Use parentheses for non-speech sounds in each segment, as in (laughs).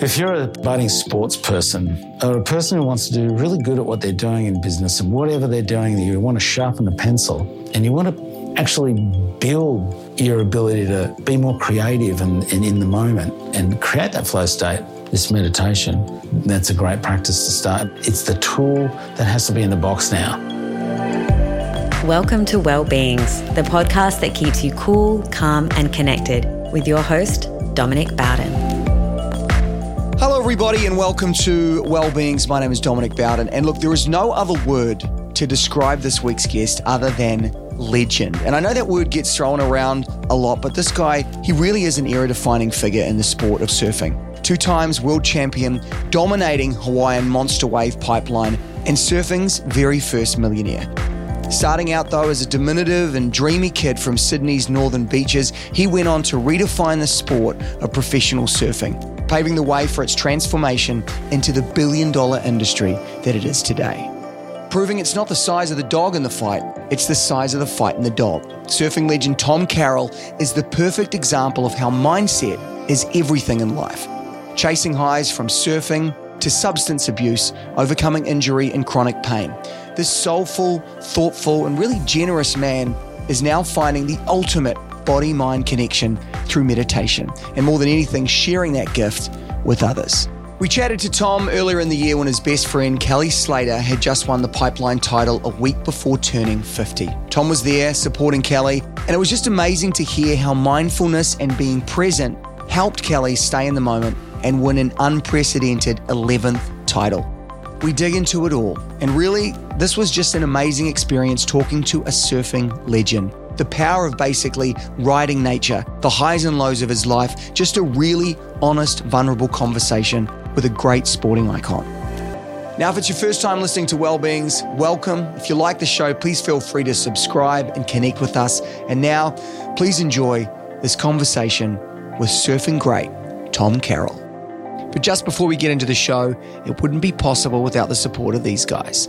If you're a budding sports person or a person who wants to do really good at what they're doing in business and whatever they're doing, you want to sharpen the pencil and you want to actually build your ability to be more creative and, and in the moment and create that flow state, this meditation, that's a great practice to start. It's the tool that has to be in the box now. Welcome to Wellbeings, the podcast that keeps you cool, calm, and connected with your host, Dominic Bowden. Everybody, and welcome to Wellbeings. My name is Dominic Bowden. And look, there is no other word to describe this week's guest other than legend. And I know that word gets thrown around a lot, but this guy, he really is an era defining figure in the sport of surfing. Two times world champion, dominating Hawaiian monster wave pipeline, and surfing's very first millionaire. Starting out though as a diminutive and dreamy kid from Sydney's northern beaches, he went on to redefine the sport of professional surfing paving the way for its transformation into the billion dollar industry that it is today. Proving it's not the size of the dog in the fight, it's the size of the fight in the dog. Surfing legend Tom Carroll is the perfect example of how mindset is everything in life. Chasing highs from surfing to substance abuse, overcoming injury and chronic pain. This soulful, thoughtful, and really generous man is now finding the ultimate body mind connection through meditation, and more than anything, sharing that gift with others. We chatted to Tom earlier in the year when his best friend Kelly Slater had just won the pipeline title a week before turning 50. Tom was there supporting Kelly, and it was just amazing to hear how mindfulness and being present helped Kelly stay in the moment and win an unprecedented 11th title. We dig into it all, and really, this was just an amazing experience talking to a surfing legend the power of basically riding nature, the highs and lows of his life, just a really honest, vulnerable conversation with a great sporting icon. Now, if it's your first time listening to Wellbeings, welcome. If you like the show, please feel free to subscribe and connect with us. And now, please enjoy this conversation with surfing great Tom Carroll. But just before we get into the show, it wouldn't be possible without the support of these guys.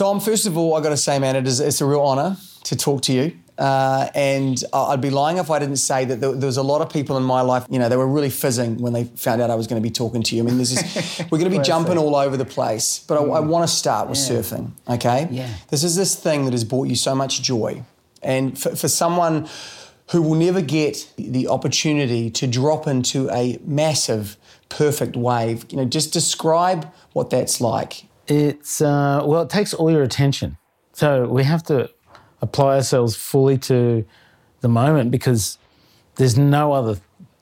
Tom, first of all, I got to say, man, it is, it's a real honour to talk to you. Uh, and I'd be lying if I didn't say that there, there, was a lot of people in my life, you know, they were really fizzing when they found out I was going to be talking to you. I mean, this is, (laughs) we're going to be jumping all over the place, but mm. I, I want to start with yeah. surfing, okay? Yeah. This is this thing that has brought you so much joy. And for, for someone who will never get the opportunity to drop into a massive, perfect wave, you know, just describe what that's like it's, uh, well, it takes all your attention. So we have to apply ourselves fully to the moment because there's no other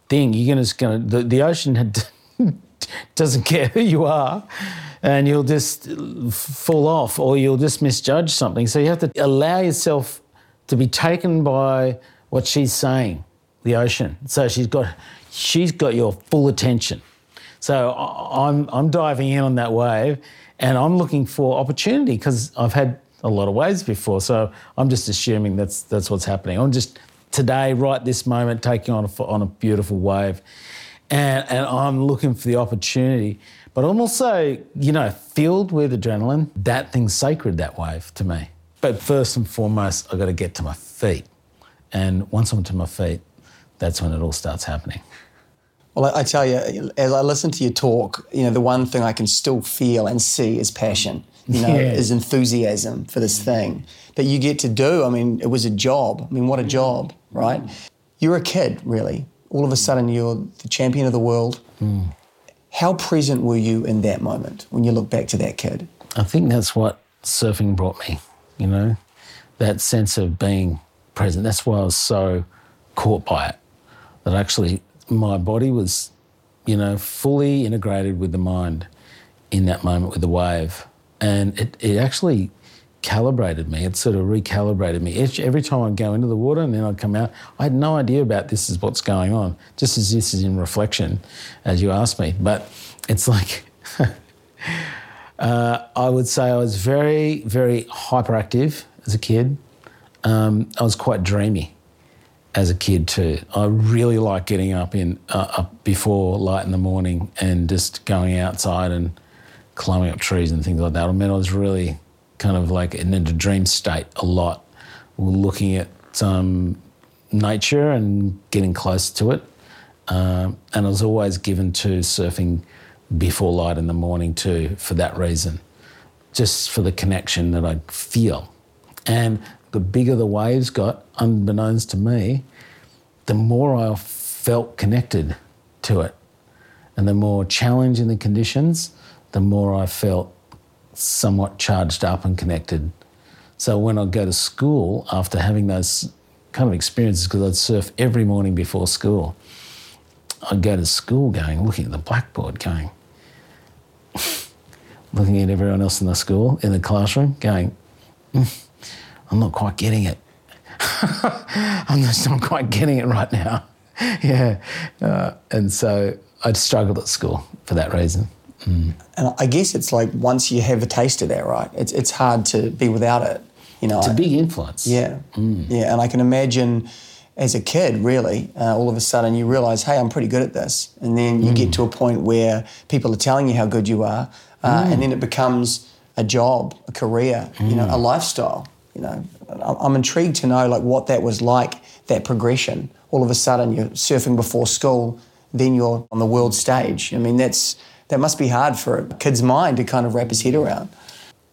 thing. You're just going to, the, the ocean (laughs) doesn't care who you are and you'll just fall off or you'll just misjudge something. So you have to allow yourself to be taken by what she's saying, the ocean. So she's got, she's got your full attention. So I'm, I'm diving in on that wave and I'm looking for opportunity because I've had a lot of waves before. So I'm just assuming that's that's what's happening. I'm just today, right this moment, taking on a, on a beautiful wave, and and I'm looking for the opportunity. But I'm also, you know, filled with adrenaline. That thing's sacred, that wave to me. But first and foremost, I've got to get to my feet. And once I'm to my feet, that's when it all starts happening. Well, I tell you, as I listen to you talk, you know, the one thing I can still feel and see is passion. You know, yeah. is enthusiasm for this thing that you get to do. I mean, it was a job. I mean, what a job, right? You're a kid, really. All of a sudden, you're the champion of the world. Mm. How present were you in that moment when you look back to that kid? I think that's what surfing brought me. You know, that sense of being present. That's why I was so caught by it. That actually my body was, you know, fully integrated with the mind. in that moment with the wave. And it, it actually calibrated me. It sort of recalibrated me. Each, every time I'd go into the water and then I'd come out, I had no idea about this is what's going on, just as this is in reflection, as you asked me. But it's like, (laughs) uh, I would say I was very, very hyperactive as a kid. Um, I was quite dreamy as a kid too. I really like getting up in uh, up before light in the morning and just going outside and climbing up trees and things like that. I mean, I was really kind of like in a dream state a lot, looking at um, nature and getting close to it. Um, and I was always given to surfing before light in the morning too, for that reason, just for the connection that I feel. And the bigger the waves got, unbeknownst to me, the more I felt connected to it. And the more challenging the conditions, the more I felt somewhat charged up and connected. So when I'd go to school after having those kind of experiences, because I'd surf every morning before school, I'd go to school going, looking at the blackboard, going, (laughs) looking at everyone else in the school, in the classroom, going, mm, I'm not quite getting it. (laughs) I'm just not quite getting it right now. (laughs) yeah. Uh, and so I'd struggled at school for that reason. Mm. And I guess it's like once you have a taste of that, right? It's, it's hard to be without it. You know, it's a big influence. Yeah. Mm. Yeah. And I can imagine as a kid, really, uh, all of a sudden you realize, hey, I'm pretty good at this. And then you mm. get to a point where people are telling you how good you are. Uh, and then it becomes a job, a career, you know, a lifestyle you know, I'm intrigued to know like what that was like, that progression. All of a sudden you're surfing before school, then you're on the world stage. I mean, that's that must be hard for a kid's mind to kind of wrap his head around.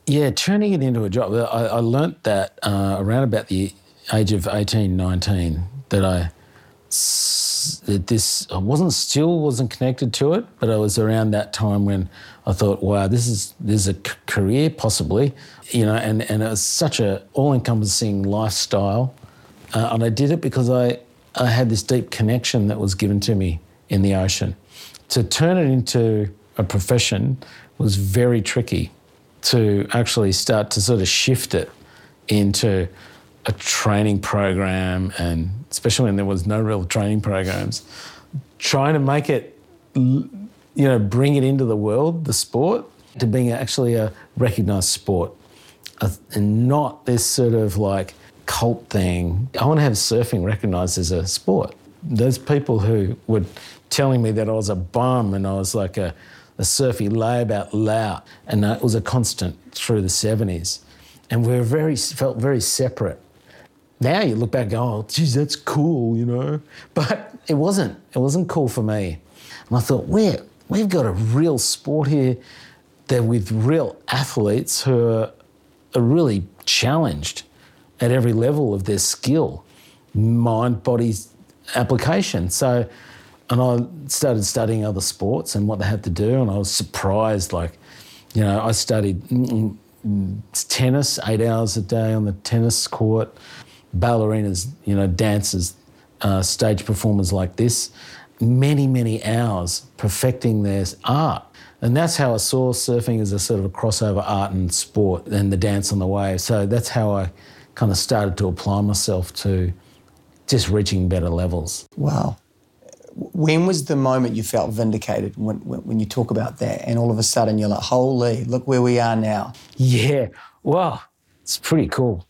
Yeah, turning it into a job. I, I learnt that uh, around about the age of 18, 19, that I that this I wasn't still wasn't connected to it, but I was around that time when I thought, wow, this is there's a career possibly, you know, and and it was such a all-encompassing lifestyle, uh, and I did it because I I had this deep connection that was given to me in the ocean. To turn it into a profession was very tricky. To actually start to sort of shift it into a training program, and especially when there was no real training programs, trying to make it, you know, bring it into the world, the sport, to being actually a recognised sport, and not this sort of like cult thing. I want to have surfing recognised as a sport. Those people who were telling me that I was a bum and I was like a, a surfy layabout lout, and it was a constant through the 70s. And we were very, felt very separate now you look back and go, oh, geez, that's cool, you know. But it wasn't. It wasn't cool for me. And I thought, we're, we've got a real sport here that with real athletes who are, are really challenged at every level of their skill, mind, body, application. So, and I started studying other sports and what they had to do, and I was surprised. Like, you know, I studied mm, mm, tennis eight hours a day on the tennis court ballerinas, you know, dancers, uh, stage performers like this, many, many hours perfecting their art. And that's how I saw surfing as a sort of a crossover art and sport and the dance on the wave. So that's how I kind of started to apply myself to just reaching better levels. Wow. When was the moment you felt vindicated when, when you talk about that and all of a sudden you're like, holy, look where we are now? Yeah, well, it's pretty cool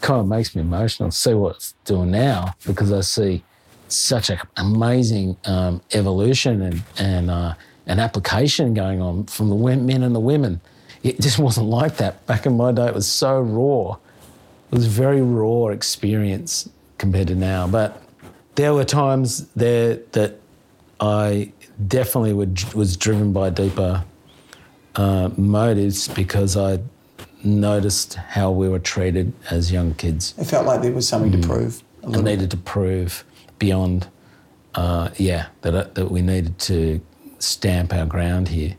kind of makes me emotional to see what it's doing now because I see such an amazing um, evolution and and uh, an application going on from the men and the women. It (laughs) just wasn't like that back in my day. It was so raw. It was a very raw experience compared to now. But there were times there that I definitely would, was driven by deeper uh, motives because I noticed how we were treated as young kids. It felt like there was something mm. to prove. I needed to prove beyond, uh, yeah, that, that we needed to stamp our ground here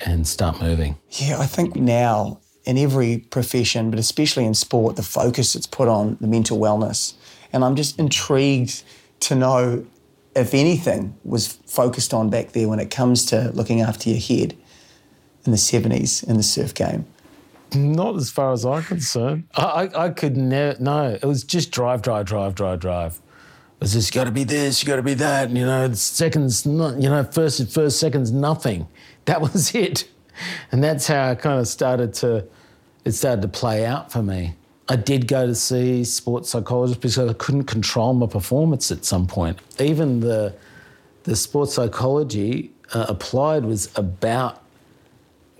and start moving. Yeah, I think now in every profession, but especially in sport, the focus that's put on the mental wellness. And I'm just intrigued to know if anything was focused on back there when it comes to looking after your head in the 70s in the surf game? Not as far as I'm concerned. I, I, I could never, no, it was just drive, drive, drive, drive, drive. It was just got to be this, you got to be that, and, you know, seconds, not, you know, first, first seconds, nothing. (laughs) That was it. And that's how I kind of started to, it started to play out for me. I did go to see sports psychologists because I couldn't control my performance at some point. Even the, the sports psychology uh, applied was about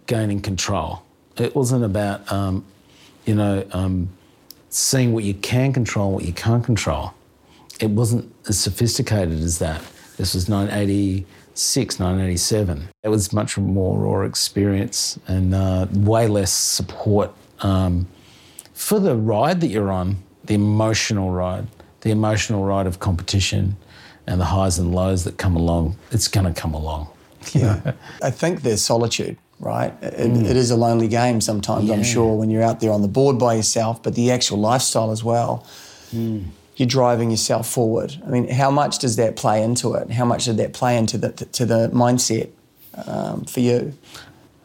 gaining control. It wasn't about, um, you know, um, seeing what you can control, what you can't control. It wasn't as sophisticated as that. This was 1986, 1987. It was much more raw experience and uh, way less support um, for the ride that you're on, the emotional ride, the emotional ride of competition and the highs and lows that come along. It's going to come along. (laughs) Yeah. I think there's solitude right? It, it is a lonely game sometimes, I'm sure, when you're out there on the board by yourself, but the actual lifestyle as well. You're driving yourself forward. I mean, how much does that play into it? How much did that play into the to the mindset um, for you?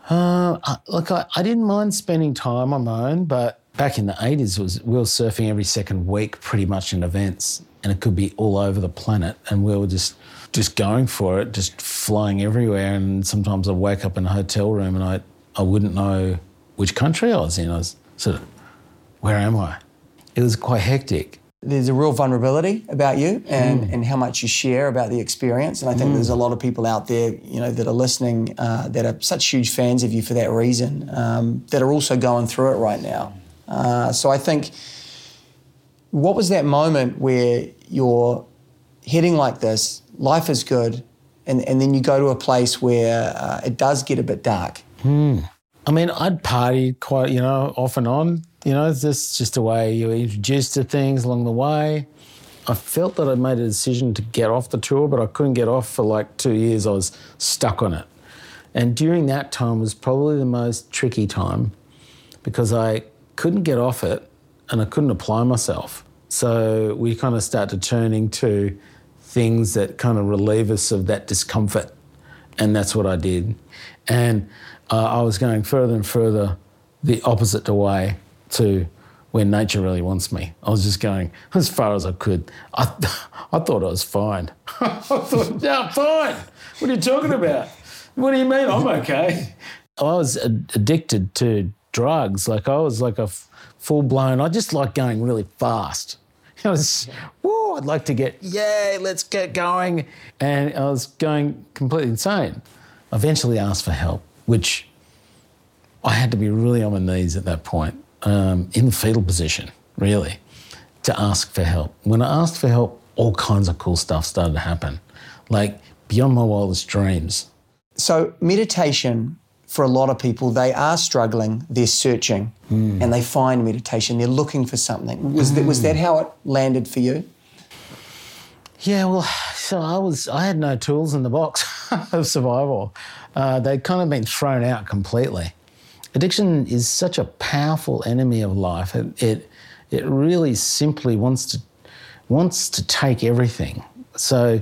Uh, look, I, I didn't mind spending time on my own, but back in the 80s, was, we were surfing every second week pretty much in events, and it could be all over the planet, and we were just just going for it, just flying everywhere. And sometimes I'd wake up in a hotel room and I, I wouldn't know which country I was in. I was sort of, where am I? It was quite hectic. There's a real vulnerability about you and, and how much you share about the experience. And I think there's a lot of people out there, you know, that are listening uh, that are such huge fans of you for that reason, um, that are also going through it right now. Uh, so I think, what was that moment where you're hitting like this, life is good, and, and then you go to a place where uh, it does get a bit dark? I mean, I'd party quite, you know, off and on. You know, it's just, just a way you were introduced to things along the way. I felt that I'd made a decision to get off the tour, but I couldn't get off for like two years. I was stuck on it. And during that time was probably the most tricky time because I couldn't get off it and I couldn't apply myself. So we kind of start to turn into things that kind of relieve us of that discomfort. And that's what I did. And uh, I was going further and further the opposite way to where nature really wants me. I was just going as far as I could. I, (laughs) I thought I was fine. (laughs) I thought, yeah, I'm fine. What are you talking about? What do you mean I'm okay? I was ad- addicted to drugs. Like I was like a f- full blown, I just like going really fast. I was, (laughs) whoa, I'd like to get, yay, let's get going. And I was going completely insane. Eventually asked for help, which I had to be really on my knees at that point, um, in the fetal position, really, to ask for help. When I asked for help, all kinds of cool stuff started to happen, like beyond my wildest dreams. So, meditation for a lot of people, they are struggling, they're searching, and they find meditation, they're looking for something. Was, that, was that how it landed for you? Yeah, well, so I was, I had no tools in the box (laughs) of survival. Uh, they'd kind of been thrown out completely. Addiction is such a powerful enemy of life. It, it, it really simply wants to, wants to take everything. So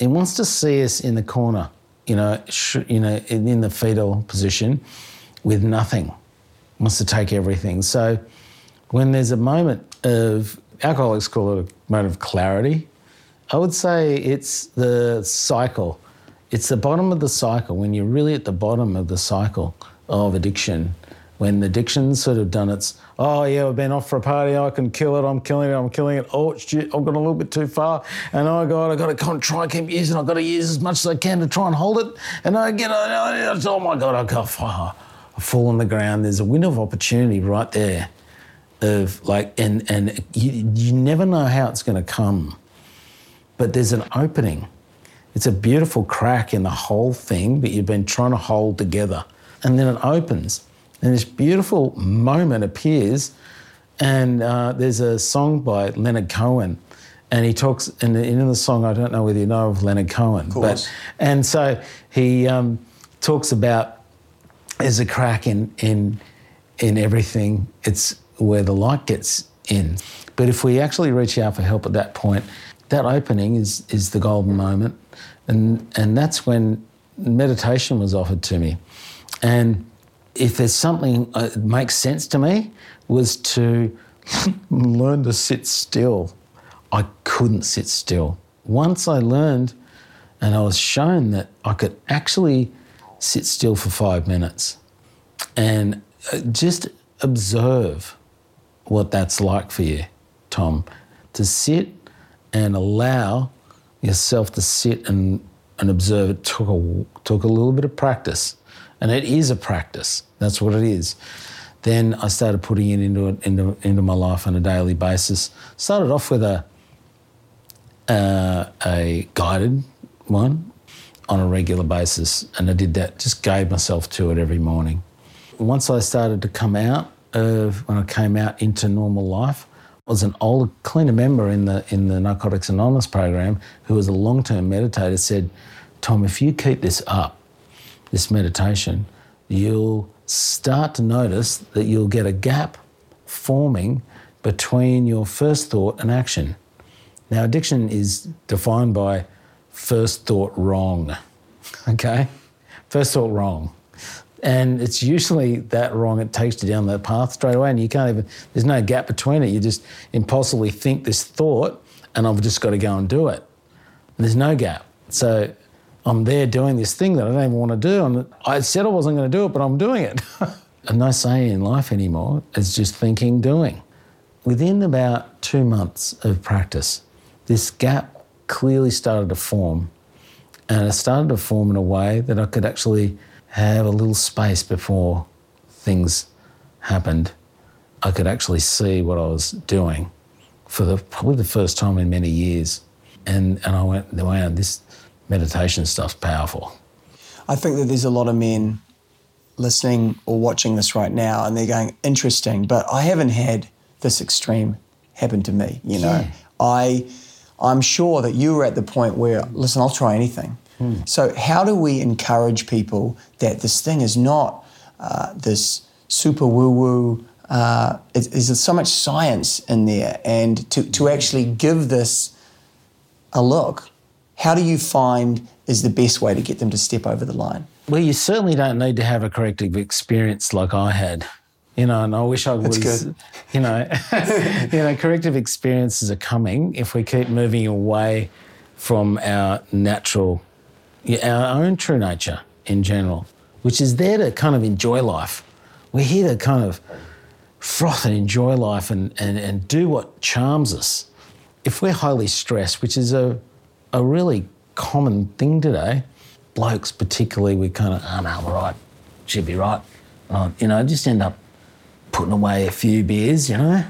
it wants to see us in the corner, you know, sh- you know, in, in the fetal position with nothing. it Wants to take everything. So when there's a moment of, alcoholics call it a moment of clarity, I would say it's the cycle. It's the bottom of the cycle when you're really at the bottom of the cycle of addiction. When the addiction's sort of done its, oh yeah, I've been off for a party, I can kill it, I'm killing it, I'm killing it. Oh shit, I've gone a little bit too far, and oh god, I've got to try keep using. I've got to use as much as I can to try and hold it. And I get, oh my god, I've got, far, I fall on the ground. There's a window of opportunity right there, of like, and and you, you never know how it's going to come but there's an opening. It's a beautiful crack in the whole thing, but you've been trying to hold together. And then it opens, and this beautiful moment appears. And uh, there's a song by Leonard Cohen, and he talks in the, in the song. I don't know whether you know of Leonard Cohen, course. but and so he um, talks about there's a crack in in in everything. It's where the light gets in. But if we actually reach out for help at that point, that opening is is the golden moment, and and that's when meditation was offered to me, and if there's something uh, that makes sense to me, was to (laughs) learn to sit still. I couldn't sit still. Once I learned and I was shown that I could actually sit still for five minutes and uh, just observe what that's like for you, Tom, to sit and allow yourself to sit and, and observe it took a, took a little bit of practice. And it is a practice. That's what it is. Then I started putting it into, into, into my life on a daily basis. Started off with a, uh, a guided one on a regular basis, and I did that, just gave myself to it every morning. Once I started to come out of, when I came out into normal life, I was an old cleaner member in the, in the Narcotics Anonymous program who was a long term meditator, said, Tom, if you keep this up, this meditation, you'll start to notice that you'll get a gap forming between your first thought and action. Now, addiction is defined by first thought wrong. (laughs) Okay? First thought wrong. And it's usually that wrong, it takes you down that path straight away, and you can't even, there's no gap between it. You just impulsively think this thought, and I've just got to go and do it. And there's no gap. So I'm there doing this thing that I don't even want to do. And I said I wasn't going to do it, but I'm doing it. and no say in life anymore. It's just thinking, doing. Within about two months of practice, this gap clearly started to form. And it started to form in a way that I could actually have a little space before things happened. I could actually see what I was doing for the, probably the first time in many years. And, and I went, wow, this meditation stuff's powerful. I think that there's a lot of men listening or watching this right now and they're going, interesting, but I haven't had this extreme happen to me. You know, yeah. I I'm sure that you were at the point where, listen, I'll try anything. Hmm. So, how do we encourage people that this thing is not uh, this super woo woo? Uh, there's so much science in there, and to, to actually give this a look, how do you find is the best way to get them to step over the line? Well, you certainly don't need to have a corrective experience like I had you know, and I wish I was, you know, (laughs) you know, corrective experiences are coming if we keep moving away from our natural, our own true nature in general, which is there to kind of enjoy life. We're here to kind of froth and enjoy life and, and, and do what charms us. If we're highly stressed, which is a, a really common thing today, blokes particularly, we kind of, oh no, I'm right, should be right. Uh, you know, just end up putting away a few beers, you know,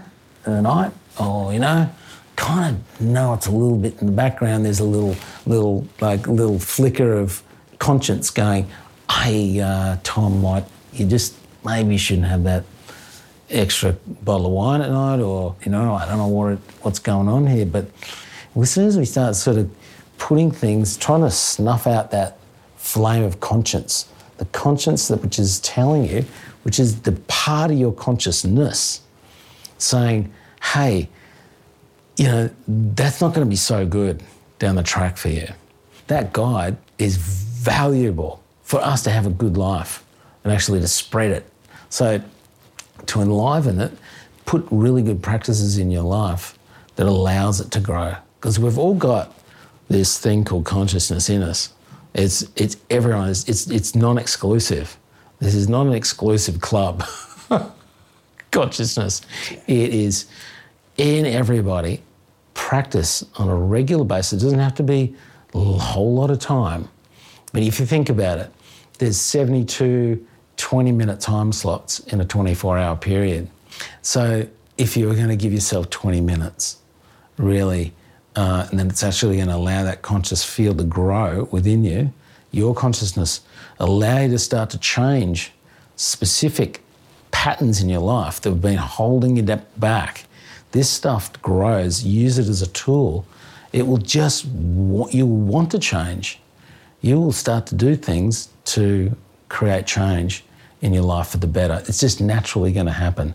in the night, or you know, kind of know it's a little bit in the background. There's a little, little, like, little flicker of conscience going, "Hey, uh, Tom, like, you just maybe shouldn't have that extra bottle of wine at night, or you know, I don't know what it, what's going on here." But as soon as we start sort of putting things, trying to snuff out that flame of conscience, the conscience that which is telling you which is the part of your consciousness saying, hey, you know, that's not going to be so good down the track for you. That guide is valuable for us to have a good life and actually to spread it. So, to enliven it, put really good practices in your life that allows it to grow. Because we've all got this thing called consciousness in us. It's, it's everyone, it's, it's, it's non exclusive. This is not an exclusive club. (laughs) Consciousness. It is in everybody. Practice on a regular basis. It doesn't have to be a whole lot of time. But if you think about it, there's 72 20 minute time slots in a 24 hour period. So if you were going to give yourself 20 minutes, really, uh, and then it's actually going to allow that conscious field to grow within you, your consciousness allow you to start to change specific patterns in your life that have been holding you back. This stuff grows, use it as a tool. It will just, you will want to change. You will start to do things to create change in your life for the better. It's just naturally going to happen.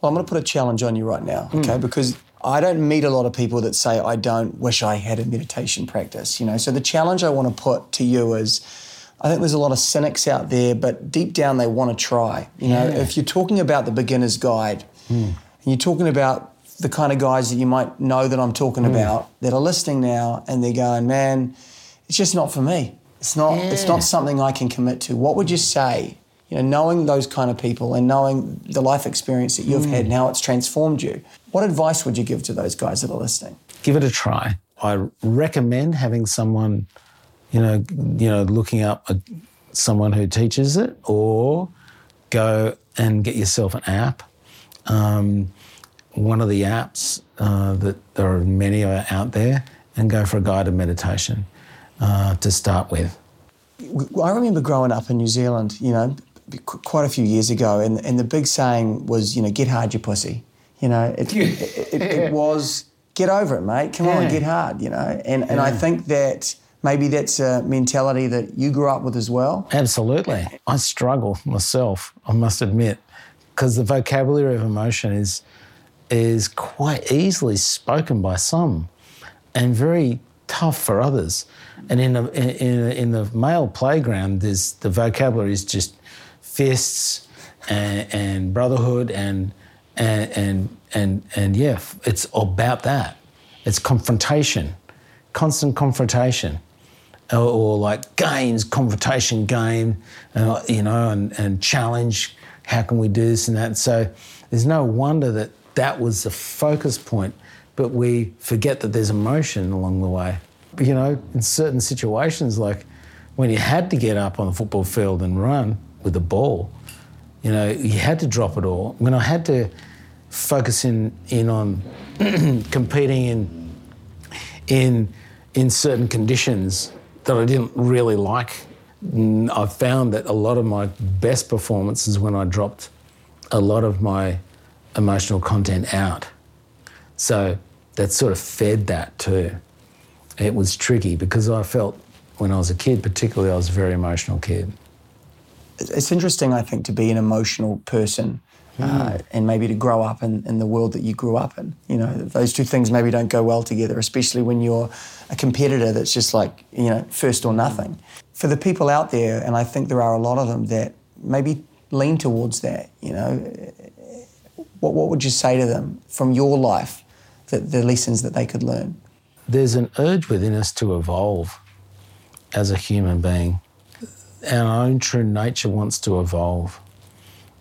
Well, I'm going to put a challenge on you right now, okay? Hmm. Because I don't meet a lot of people that say, I don't wish I had a meditation practice, you know? So the challenge I want to put to you is, I think there's a lot of cynics out there, but deep down they want to try. You know, if you're talking about the beginner's guide, hmm. and you're talking about the kind of guys that you might know that I'm talking hmm. about that are listening now, and they're going, "Man, it's just not for me. It's not. It's not something I can commit to." What would you say? You know, knowing those kind of people and knowing the life experience that you've had and how it's transformed you, what advice would you give to those guys that are listening? give it a try. I recommend having someone, you know, you know, looking up a, someone who teaches it, or go and get yourself an app. Um, one of the apps uh, that there are many out there, and go for a guided meditation uh, to start with. I remember growing up in New Zealand, you know, quite a few years ago, and, and the big saying was, you know, get hard, you pussy. You know, it, it, it, it (laughs) was get over it, mate. Come on, get hard. You know, and and I think that maybe that's a mentality that you grew up with as well. Absolutely. I struggle myself, I must admit, because the vocabulary of emotion is is quite easily spoken by some and very tough for others. And in, a, in, in the male playground, there's, the vocabulary is just fists and, and brotherhood and, and, and, and, and yeah, it's about that. It's confrontation, constant confrontation or, or like games, confrontation game, uh, you know, and, and challenge. How can we do this and that? So there's no wonder that that was the focus point, but we forget that there's emotion along the way. You know, in certain situations, like when you had to get up on the football field and run with the ball, you know, you had to drop it all. When I had to focus in, in on (clears throat) competing in in in certain conditions that I didn't really like. I found that a lot of my best performances when I dropped a lot of my emotional content out. So that sort of fed that too. It was tricky because I felt when I was a kid, particularly, I was a very emotional kid. It's interesting, I think, to be an emotional person. Uh, and maybe to grow up in, in the world that you grew up in. You know, those two things maybe don't go well together, especially when you're a competitor that's just like, you know, first or nothing. For the people out there, and I think there are a lot of them that maybe lean towards that, you know, what, what would you say to them from your life, that the lessons that they could learn? there's an urge within us to evolve as a human being. Our own true nature wants to evolve.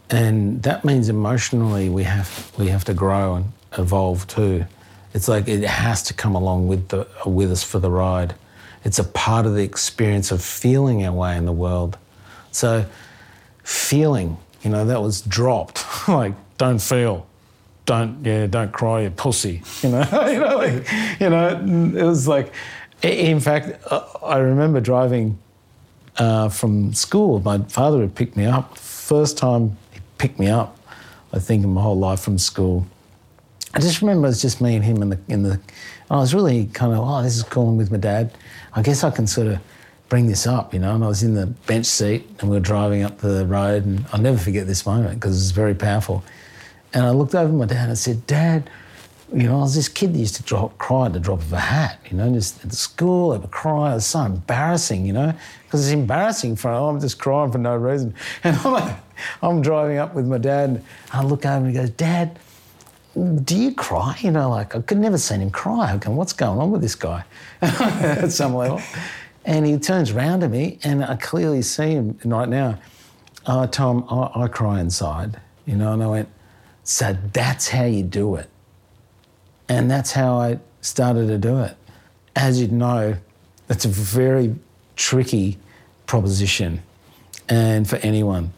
And that means emotionally we have we have to grow and evolve too. It's like it has to come along with the with us for the ride. It's a part of the experience of feeling our way in the world. So feeling, you know, that was dropped. (laughs) like, don't feel don't yeah don't cry you pussy (laughs) you know (laughs) you know like you know it was like in fact uh, i remember driving uh, from school. My father had picked me up. First time he picked me up i think in my whole life from school. I just remember it was just me and him in the in the i was really kind of oh this is cool I'm with my dad. I guess i can sort of bring this up you know and i was in the bench seat and we were driving up the road and i'll never forget this moment because it was very powerful. And I looked over at my dad and I said, Dad, you know, I was this kid that used to drop, cry at the drop of a hat, you know, just at school, I would cry. It was so embarrassing, you know, because it's embarrassing for, oh, I'm just crying for no reason. (laughs) And I'm, I'm driving up with my dad and I look over and he goes, Dad, do you cry? You know, like I could never seen him cry. I'm going, what's going on with this guy at some level? And he turns around to me and I clearly see him right now. Oh, Tom, I, I cry inside, you know, and I went, so that's how you do it. And that's how I started to do it. As you'd know, it's a very tricky proposition. And for anyone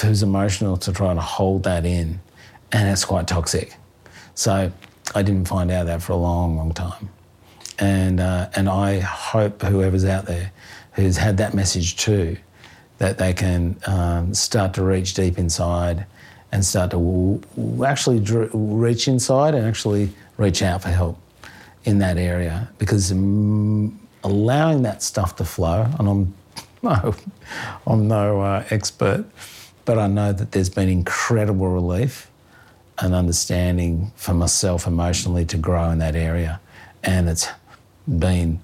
who's emotional to try to hold that in, and it's quite toxic. So I didn't find out that for a long, long time. And, uh, and I hope whoever's out there who's had that message too, that they can um, start to reach deep inside and start to w- actually dr- reach inside and actually reach out for help in that area because allowing that stuff to flow, and I'm (laughs) no, I'm no uh, expert, but I know that there's been incredible relief and understanding for myself emotionally to grow in that area, and it's been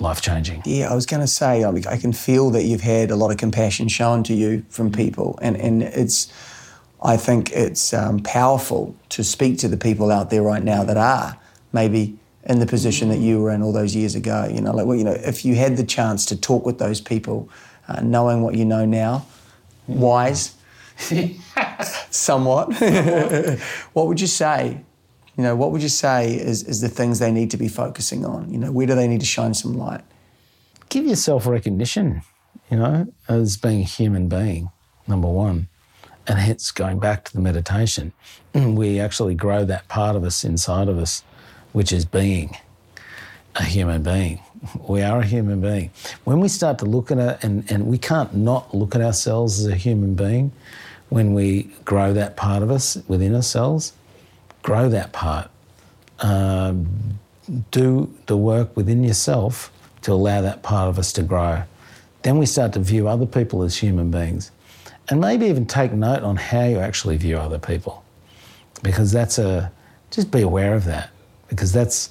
life changing. Yeah, I was going to say, I, I can feel that you've had a lot of compassion shown to you from people, and and it's, I think it's um, powerful to speak to the people out there right now that are maybe in the position that you were in all those years ago. You know, like well, you know, if you had the chance to talk with those people, uh, knowing what you know now, wise, (laughs) somewhat, (laughs) what would you say? You know, what would you say is, is the things they need to be focusing on? You know, where do they need to shine some light? Give yourself recognition, you know, as being a human being, number one. And hence going back to the meditation, we actually grow that part of us inside of us, which is being a human being. We are a human being. When we start to look at it, and, and we can't not look at ourselves as a human being, when we grow that part of us within ourselves, grow that part. Um, do the work within yourself to allow that part of us to grow. Then we start to view other people as human beings. And maybe even take note on how you actually view other people. Because that's a, just be aware of that. Because that's,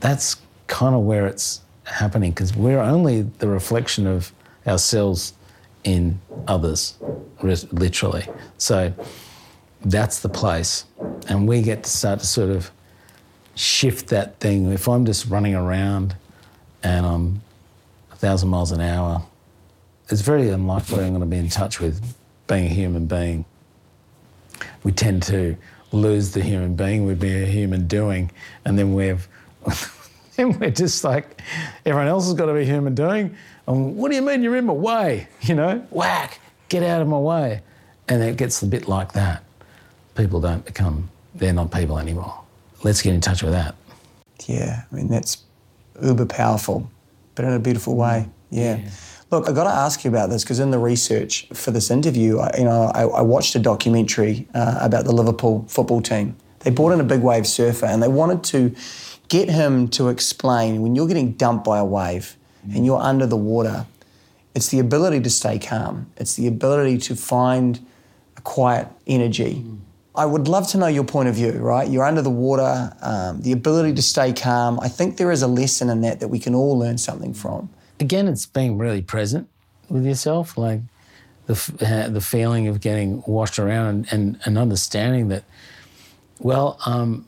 that's kind of where it's happening. Because we're only the reflection of ourselves in others, literally. So that's the place. And we get to start to sort of shift that thing. If I'm just running around and I'm a thousand miles an hour, it's very unlikely I'm going to be in touch with being a human being. We tend to lose the human being, we'd be a human doing, and then we've (laughs) then we're just like everyone else has got to be human doing. And what do you mean you're in my way? You know, whack, get out of my way. And it gets a bit like that. People don't become, they're not people anymore. Let's get in touch with that. Yeah, I mean, that's uber powerful, but in a beautiful way. Mm. Yeah. yeah. Look, I got to ask you about this because in the research for this interview, I, you know, I, I watched a documentary uh, about the Liverpool football team. They brought in a big wave surfer and they wanted to get him to explain when you're getting dumped by a wave and you're under the water, it's the ability to stay calm. It's the ability to find a quiet energy. I would love to know your point of view, right? You're under the water, um, the ability to stay calm. I think there is a lesson in that that we can all learn something from. Again, it's being really present with yourself, like the, the feeling of getting washed around and, and, and understanding that, well, um,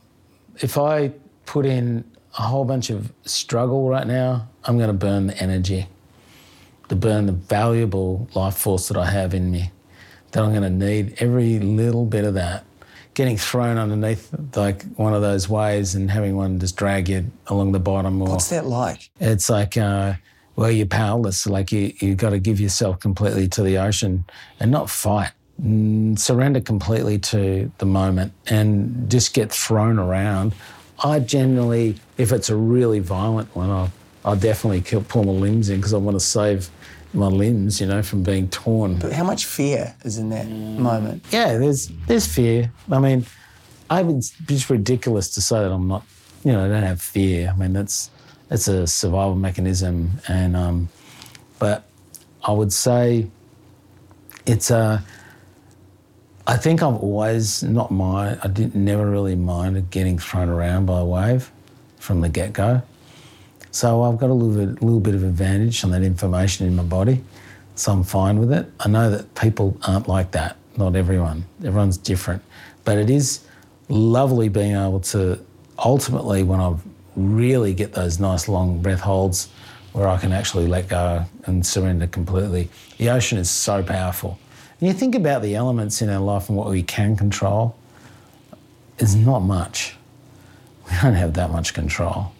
if I put in a whole bunch of struggle right now, I'm going to burn the energy, to burn the valuable life force that I have in me, that I'm going to need every little bit of that. Getting thrown underneath like one of those waves and having one just drag you along the bottom. Or, What's that like? It's like, uh, well, you're powerless. Like you, you got to give yourself completely to the ocean and not fight. Mm, surrender completely to the moment and just get thrown around I generally, if it's a really violent one, I'll, I'll definitely kill, pull my limbs in because I want to save my limbs, you know, from being torn. But how much fear is in that moment? Yeah, there's there's fear. I mean, I it's ridiculous to say that I'm not, you know, I don't have fear. I mean, that's that's a survival mechanism, and um, but I would say it's a I think I've always not mind. I didn't never really minded getting thrown around by a wave from the get go. So I've got a little bit, little bit of advantage on that information in my body, so I'm fine with it. I know that people aren't like that. Not everyone. Everyone's different, but it is lovely being able to ultimately when I really get those nice long breath holds where I can actually let go and surrender completely. The ocean is so powerful and you think about the elements in our life and what we can control, it's not much. We don't have that much control.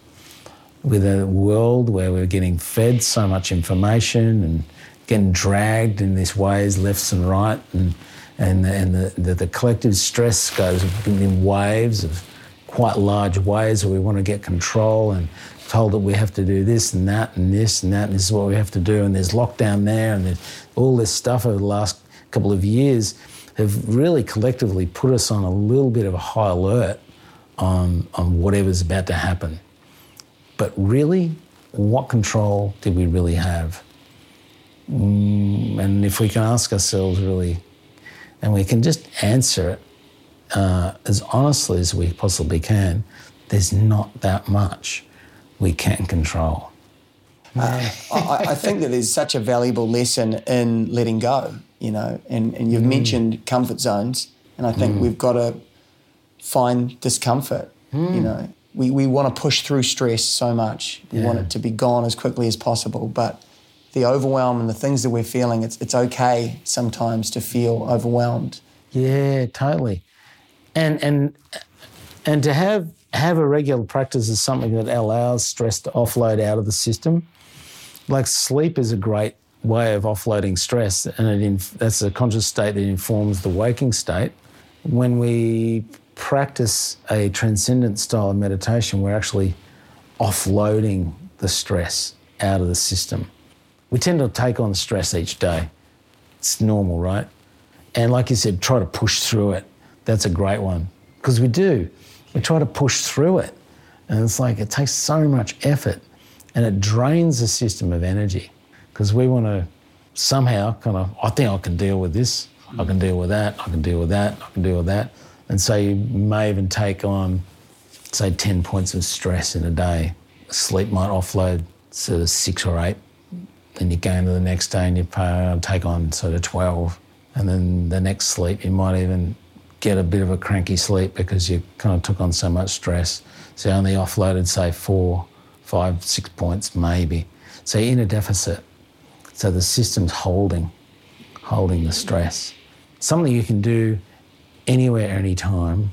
With a world where we're getting fed so much information and getting dragged in these ways, left and right, and, and, and the, the, the collective stress goes in waves of quite large ways where we want to get control and told that we have to do this and that and this and that and this is what we have to do and there's lockdown there and all this stuff over the last couple of years have really collectively put us on a little bit of a high alert on, on whatever's about to happen. But really, what control did we really have? Mm, and if we can ask ourselves really, and we can just answer it uh, as honestly as we possibly can, there's not that much we can control. Uh, I, I, think that there's such a valuable lesson in letting go, you know, and, and you've mm. mentioned comfort zones, and I think mm. we've got to find discomfort, mm. you know. We, we want to push through stress so much. We yeah. want it to be gone as quickly as possible, but the overwhelm and the things that we're feeling, it's, it's okay sometimes to feel overwhelmed. Yeah, totally. And, and, and to have have a regular practice is something that allows stress to offload out of the system. Like sleep is a great way of offloading stress, and it inf- that's a conscious state that informs the waking state. When we practice a transcendent style of meditation, we're actually offloading the stress out of the system. We tend to take on stress each day. It's normal, right? And like you said, try to push through it. That's a great one because we do we try to push through it. And it's like it takes so much effort and it drains the system of energy because we want to somehow kind of, I think I can deal with this, I can deal with that, I can deal with that, I can deal with that. And so you may even take on, say, 10 points of stress in a day. Sleep might offload sort of six or eight. Then you go into the next day and you uh, take on sort of 12. And then the next sleep, you might even get a bit of a cranky sleep because you kind of took on so much stress. So only offloaded, say, four, five, six points maybe. So you're in a deficit. So the system's holding, holding the stress. Something you can do anywhere, anytime,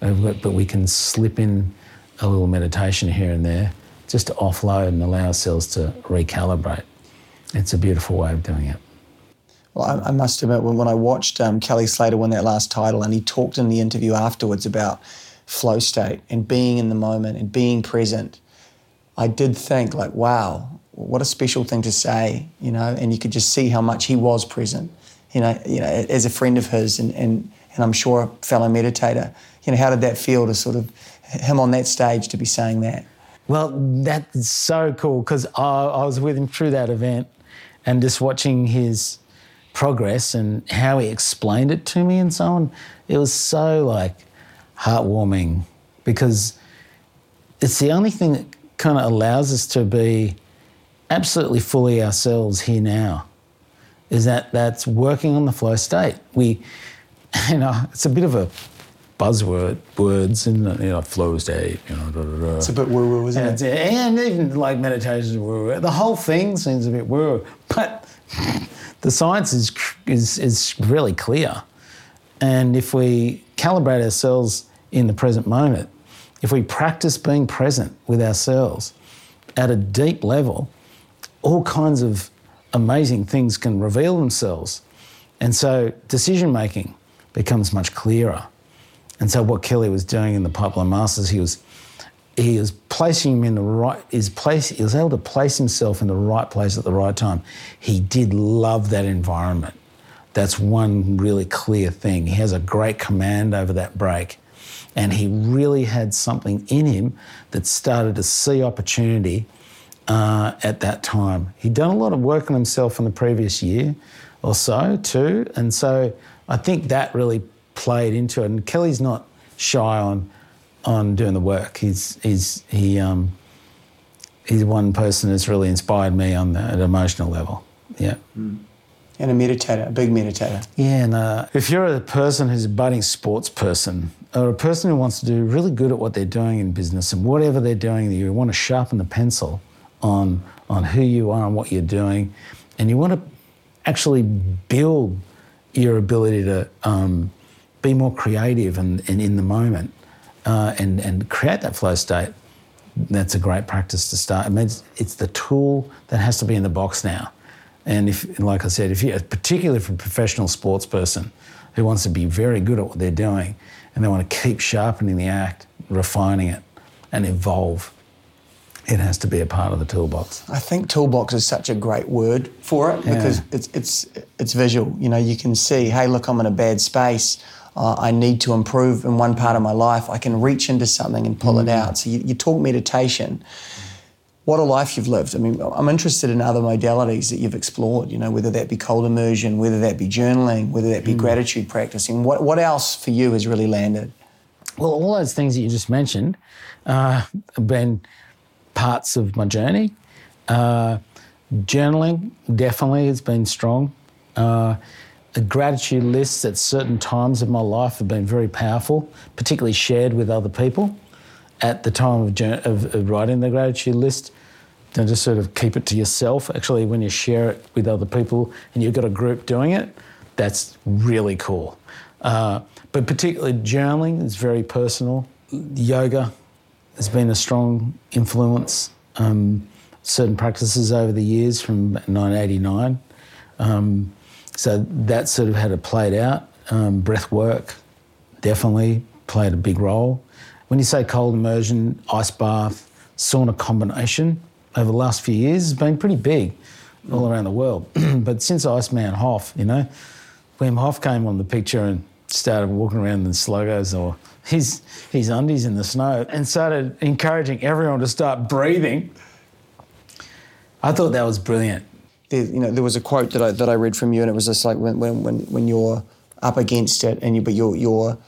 uh, but we can slip in a little meditation here and there just to offload and allow ourselves to recalibrate. It's a beautiful way of doing it. Well, I, I must admit, when, when I watched um, Kelly Slater win that last title, and he talked in the interview afterwards about flow state and being in the moment and being present, I did think, like, wow, what a special thing to say, you know. And you could just see how much he was present, you know, you know, as a friend of his, and and and I'm sure a fellow meditator. You know, how did that feel to sort of him on that stage to be saying that? Well, that's so cool because I, I was with him through that event, and just watching his progress and how he explained it to me and so on, it was so like heartwarming because it's the only thing that kind of allows us to be absolutely fully ourselves here now. Is that that's working on the flow state. We, (laughs) you know, it's a bit of a buzzword words in the you know, flow state. You know, da, da, da. it's a bit woo woo, isn't it? And even like meditation woo woo. The whole thing seems a bit woo, but (laughs) the science is, is, is really clear. And if we calibrate ourselves in the present moment, if we practice being present with ourselves at a deep level, all kinds of amazing things can reveal themselves. And so decision making becomes much clearer. And so what Kelly was doing in the Pipeline Masters, he was he was placing him in the right his place he was able to place himself in the right place at the right time. He did love that environment. That's one really clear thing. He has a great command over that break. And he really had something in him that started to see opportunity uh, at that time. He'd done a lot of work on himself in the previous year or so too. And so i think that really played into it. And kelly's not shy on on doing the work. He's he's he um, he's one person that's really inspired me on the, an emotional level. Yeah. Mm. And a meditator, a big meditator. Yeah, and uh, if you're a person who's a budding sports person or a person who wants to do really good at what they're doing in business and whatever they're doing, you want to sharpen the pencil on on who you are and what you're doing, and you want to actually build your ability to um, be more creative and, and in the moment uh, and, and create that flow state, that's a great practice to start. It means it's the tool that has to be in the box now. And if, like I said, if you're particularly for a professional sports person who wants to be very good at what they're doing and they want to keep sharpening the act, refining it, and evolve, it has to be a part of the toolbox. I think toolbox is such a great word for it because it's it's it's visual. You know, you can see, hey, look, I'm in a bad space. Uh, I need to improve in one part of my life. I can reach into something and pull it out. So you, you talk meditation. What a life you've lived. I mean, I'm interested in other modalities that you've explored. You know, whether that be cold immersion, whether that be journaling, whether that be gratitude practicing. What what else for you has really landed? Well, all those things that you just mentioned uh, have been parts of my journey. Uh, journaling definitely has been strong. Uh, the gratitude lists at certain times of my life have been very powerful, particularly shared with other people at the time of, of, of writing the gratitude list. Don't just sort of keep it to yourself. Actually, when you share it with other people and you've got a group doing it, that's really cool. Uh, but particularly journaling is very personal. Yoga has been a strong influence. Um, certain practices over the years from 1989. Um, so that sort of had it played out. Um, breath work definitely played a big role. When you say cold immersion, ice bath, sauna combination over the last few years has been pretty big all around the world. (clears throat) but since Iceman Hof, you know, Wim Hof came on the picture and started walking around in sluggos or his, his undies in the snow and started encouraging everyone to start breathing. I thought that was brilliant. There, you know, there was a quote that I, that I read from you, and it was just like when, when, when, when you're up against it, and you, but you're, you're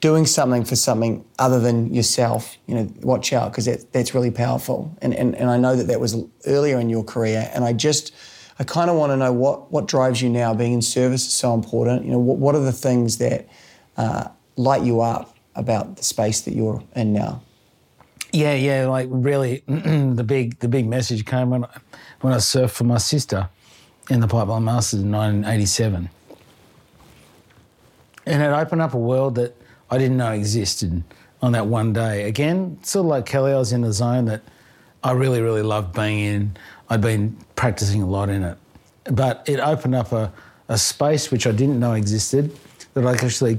doing something for something other than yourself, you know, watch out because that, that's really powerful. And, and, and I know that that was earlier in your career, and I just, I kind of want to know what, what drives you now. Being in service is so important. You know, what, what are the things that uh, light you up about the space that you're in now? Yeah, yeah, like really, (clears throat) the big the big message came when I, when I surfed for my sister in the Pipeline Masters in 1987, and it opened up a world that I didn't know existed on that one day. Again, sort of like Kelly, I was in the zone that I really, really loved being in. I'd been practicing a lot in it, but it opened up a, a space which I didn't know existed that I actually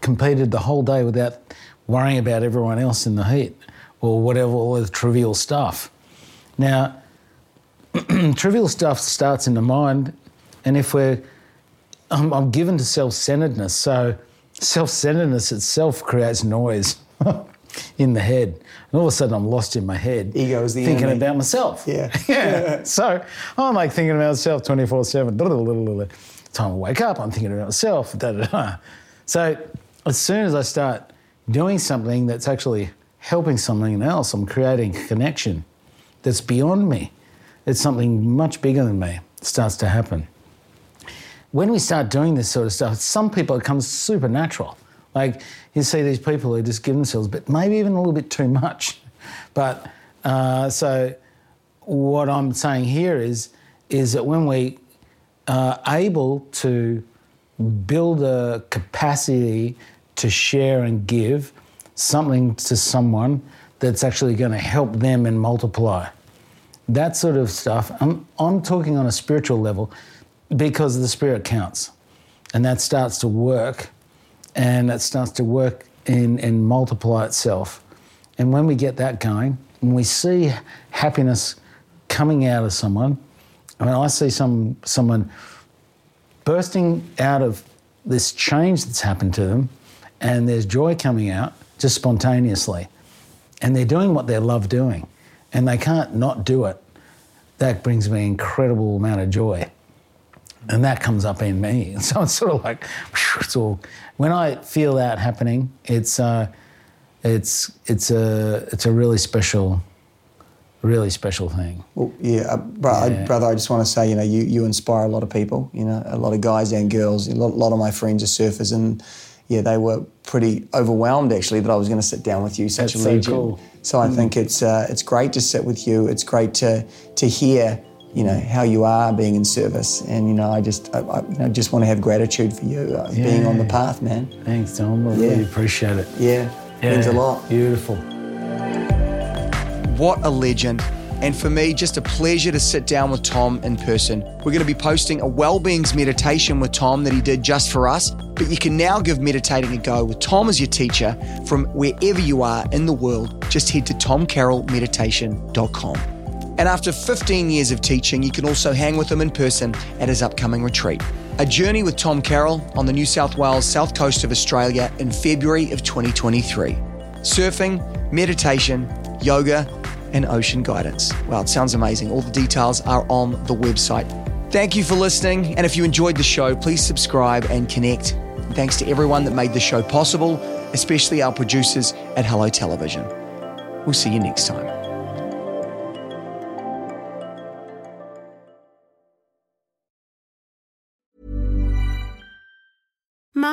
competed the whole day without worrying about everyone else in the heat or whatever, all the trivial stuff. Now, (clears throat) trivial stuff starts in the mind, and if we're, I'm, I'm given to self centeredness, so self centeredness itself creates noise (laughs) in the head. And all of a sudden, I'm lost in my head. Ego is the Thinking enemy. about myself. Yeah. (laughs) yeah. so I'm like thinking about myself 24 7. (laughs) Time I wake up, I'm thinking about myself. Da, da, da. So as soon as I start doing something that's actually helping something else, I'm creating a connection that's beyond me. It's something much bigger than me. Starts to happen. When we start doing this sort of stuff, some people it comes supernatural. Like you see these people who just give themselves, but maybe even a little bit too much. (laughs) But uh, so what I'm saying here is, is that when we are able to build a capacity to share and give something to someone that's actually going to help them and multiply. That sort of stuff. I'm, I'm talking on a spiritual level because the spirit counts. And that starts to work and it starts to work and, and multiply itself. And when we get that going, and we see happiness coming out of someone, I mean, I see some someone bursting out of this change that's happened to them, and there's joy coming out just spontaneously. And they're doing what they love doing, and they can't not do it. That brings me an incredible amount of joy. And that comes up in me. (laughs) So it's sort of like, it's all, when I feel that happening, it's, uh, it's, it's, a, it's a really special, really special thing. Well, yeah, uh, bro, Yeah. I, brother, I just want to say, you know, you, you inspire a lot of people, you know, a lot of guys and girls. A lot, lot of my friends are surfers, and yeah, they were pretty overwhelmed actually that I was going to sit down with you, such That's a so legend. cool. So I think it's uh, it's great to sit with you. It's great to to hear, you know, how you are being in service, and you know, I just I, I you know, just want to have gratitude for you uh, being on the path, man. Thanks, Tom. I really appreciate it. Yeah, means a lot. Beautiful. What a legend. And for me, just a pleasure to sit down with Tom in person. We're going to be posting a well-beings meditation with Tom that he did just for us, but you can now give meditating a go with Tom as your teacher from wherever you are in the world. Just head to tomcarrollmeditation.com. And after 15 years of teaching, you can also hang with him in person at his upcoming retreat. A journey with Tom Carroll on the New South Wales south coast of Australia in February of 2023. Surfing, meditation, yoga, and ocean guidance. Wow, it sounds amazing. All the details are on the website. Thank you for listening. And if you enjoyed the show, please subscribe and connect. Thanks to everyone that made the show possible, especially our producers at Hello Television. We'll see you next time.